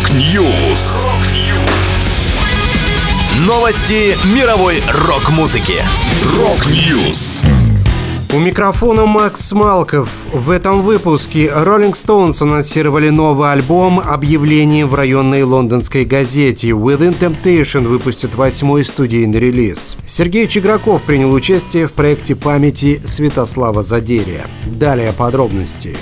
Рок-Ньюс. Новости мировой рок-музыки. Рок-Ньюс. У микрофона Макс Малков. В этом выпуске Rolling Stones анонсировали новый альбом объявление в районной лондонской газете. Within Temptation выпустит восьмой студийный релиз. Сергей Чеграков принял участие в проекте памяти Святослава Задерия. Далее подробности.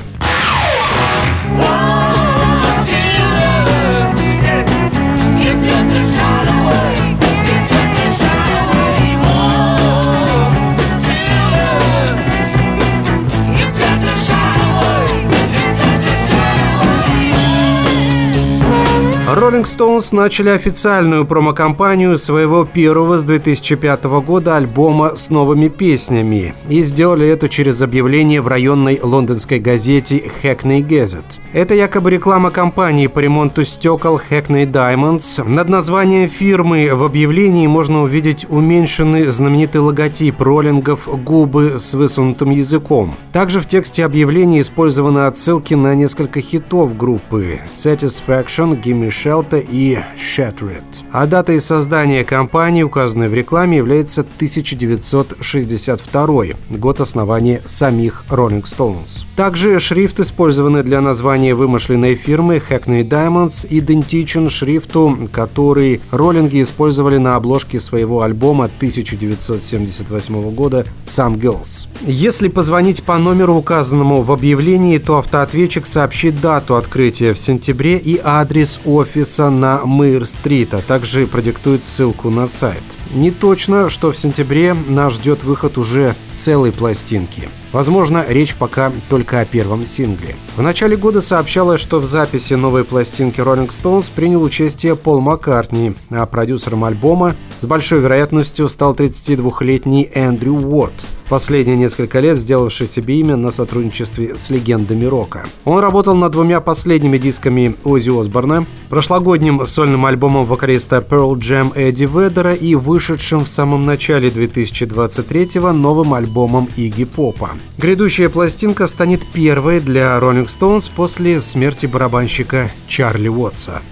Rolling Stones начали официальную промокампанию своего первого с 2005 года альбома с новыми песнями и сделали это через объявление в районной лондонской газете Hackney Gazette. Это якобы реклама компании по ремонту стекол Hackney Diamonds. Над названием фирмы в объявлении можно увидеть уменьшенный знаменитый логотип роллингов «Губы с высунутым языком». Также в тексте объявления использованы отсылки на несколько хитов группы Satisfaction, Gimme Shelter и Shattered. А датой создания компании, указанной в рекламе, является 1962 год основания самих Rolling Stones. Также шрифт, использованный для названия вымышленной фирмы Hackney Diamonds, идентичен шрифту, который роллинги использовали на обложке своего альбома 1978 года «Some Girls». Если позвонить по номеру, указанному в объявлении, то автоответчик сообщит дату открытия в сентябре и адрес офиса на Мейр-стрит, а также продиктует ссылку на сайт. Не точно, что в сентябре нас ждет выход уже целой пластинки. Возможно, речь пока только о первом сингле. В начале года сообщалось, что в записи новой пластинки Rolling Stones принял участие Пол Маккартни, а продюсером альбома с большой вероятностью стал 32-летний Эндрю Уотт последние несколько лет сделавший себе имя на сотрудничестве с легендами рока. Он работал над двумя последними дисками Ози Осборна, прошлогодним сольным альбомом вокалиста Pearl Jam Эдди Ведера и вышедшим в самом начале 2023-го новым альбомом Игги Попа. Грядущая пластинка станет первой для Rolling Stones после смерти барабанщика Чарли Уотса.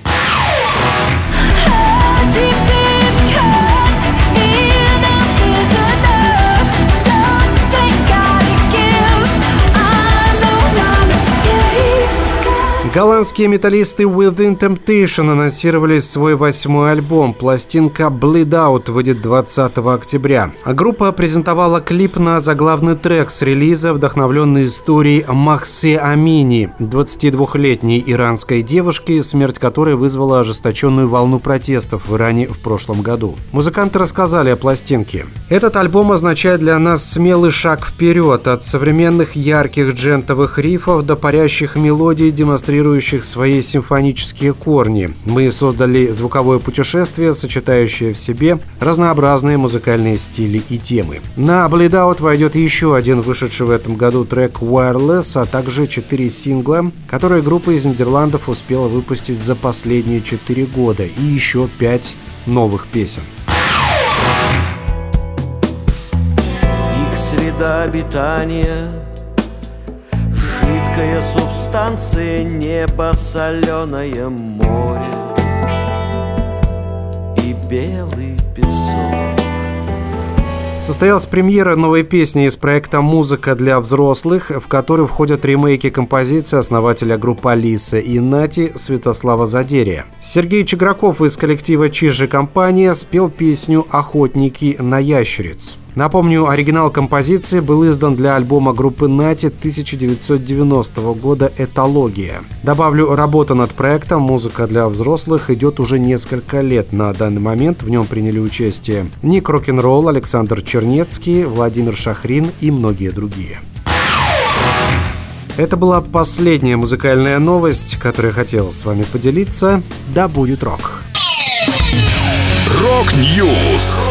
Голландские металлисты Within Temptation анонсировали свой восьмой альбом. Пластинка Bleed Out выйдет 20 октября. А группа презентовала клип на заглавный трек с релиза, вдохновленный историей Махсе Амини, 22-летней иранской девушки, смерть которой вызвала ожесточенную волну протестов в Иране в прошлом году. Музыканты рассказали о пластинке. Этот альбом означает для нас смелый шаг вперед от современных ярких джентовых рифов до парящих мелодий, демонстрирующих демонстрирующих свои симфонические корни. Мы создали звуковое путешествие, сочетающее в себе разнообразные музыкальные стили и темы. На Bleed Out войдет еще один вышедший в этом году трек Wireless, а также четыре сингла, которые группа из Нидерландов успела выпустить за последние четыре года, и еще пять новых песен. Их среда обитания Жидкая субстанция, небо, соленое море И белый песок Состоялась премьера новой песни из проекта «Музыка для взрослых», в которой входят ремейки композиции основателя группы «Алиса» и «Нати» Святослава Задерия. Сергей Чеграков из коллектива «Чижи компания» спел песню «Охотники на ящериц». Напомню, оригинал композиции был издан для альбома группы Нати 1990 года «Этология». Добавлю, работа над проектом «Музыка для взрослых» идет уже несколько лет. На данный момент в нем приняли участие Ник Рок-н-ролл, Александр Чернецкий, Владимир Шахрин и многие другие. Это была последняя музыкальная новость, которую я хотел с вами поделиться. Да будет рок! Рок-Ньюс!